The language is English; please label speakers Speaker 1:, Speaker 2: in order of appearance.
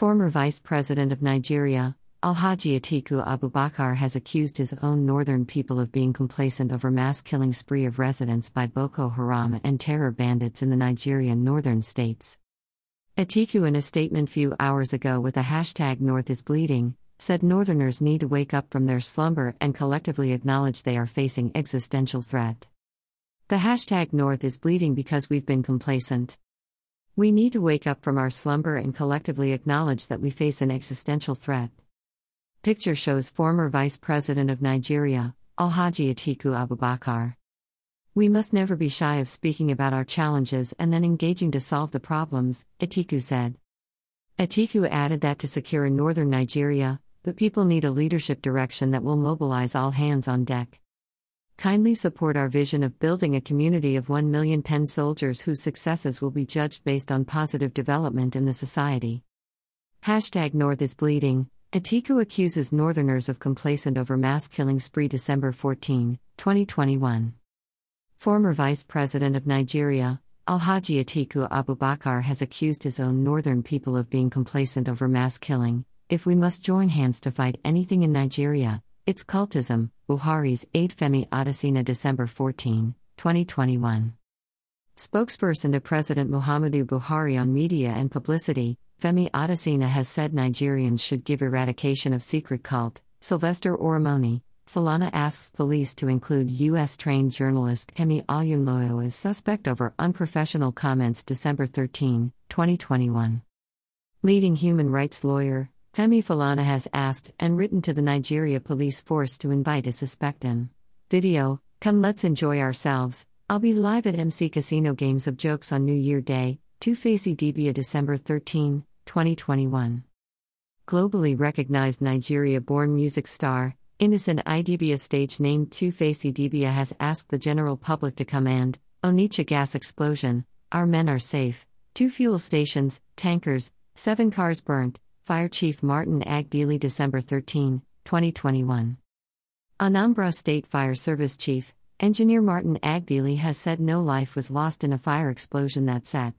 Speaker 1: Former Vice President of Nigeria, Alhaji Atiku Abubakar has accused his own northern people of being complacent over mass killing spree of residents by Boko Haram and terror bandits in the Nigerian northern states. Atiku in a statement few hours ago with the hashtag North is Bleeding, said Northerners need to wake up from their slumber and collectively acknowledge they are facing existential threat. The hashtag North is bleeding because we've been complacent. We need to wake up from our slumber and collectively acknowledge that we face an existential threat. Picture shows former Vice President of Nigeria, Alhaji Atiku Abubakar. We must never be shy of speaking about our challenges and then engaging to solve the problems, Atiku said. Atiku added that to secure in northern Nigeria, the people need a leadership direction that will mobilize all hands on deck. Kindly support our vision of building a community of 1 million pen soldiers whose successes will be judged based on positive development in the society. Hashtag North is Bleeding, Atiku accuses Northerners of complacent over mass killing spree December 14, 2021. Former Vice President of Nigeria, Alhaji Atiku Abubakar has accused his own northern people of being complacent over mass killing. If we must join hands to fight anything in Nigeria, it's cultism, Buhari's aide Femi Adesina December 14, 2021. Spokesperson to President Muhammadu Buhari on media and publicity, Femi Adesina has said Nigerians should give eradication of secret cult. Sylvester Oromoni, Falana asks police to include U.S. trained journalist Kemi Olunloyo as suspect over unprofessional comments December 13, 2021. Leading human rights lawyer, Femi Falana has asked and written to the Nigeria police force to invite a suspected. Video Come let's enjoy ourselves. I'll be live at MC Casino Games of Jokes on New Year Day, 2 Face Idibia December 13, 2021. Globally recognized Nigeria born music star, Innocent Idibia stage name 2 Face Idibia has asked the general public to come and, Onitsha gas explosion, our men are safe, two fuel stations, tankers, seven cars burnt, Fire Chief Martin Agbili December 13, 2021. Anambra State Fire Service Chief, Engineer Martin Agbili has said no life was lost in a fire explosion that set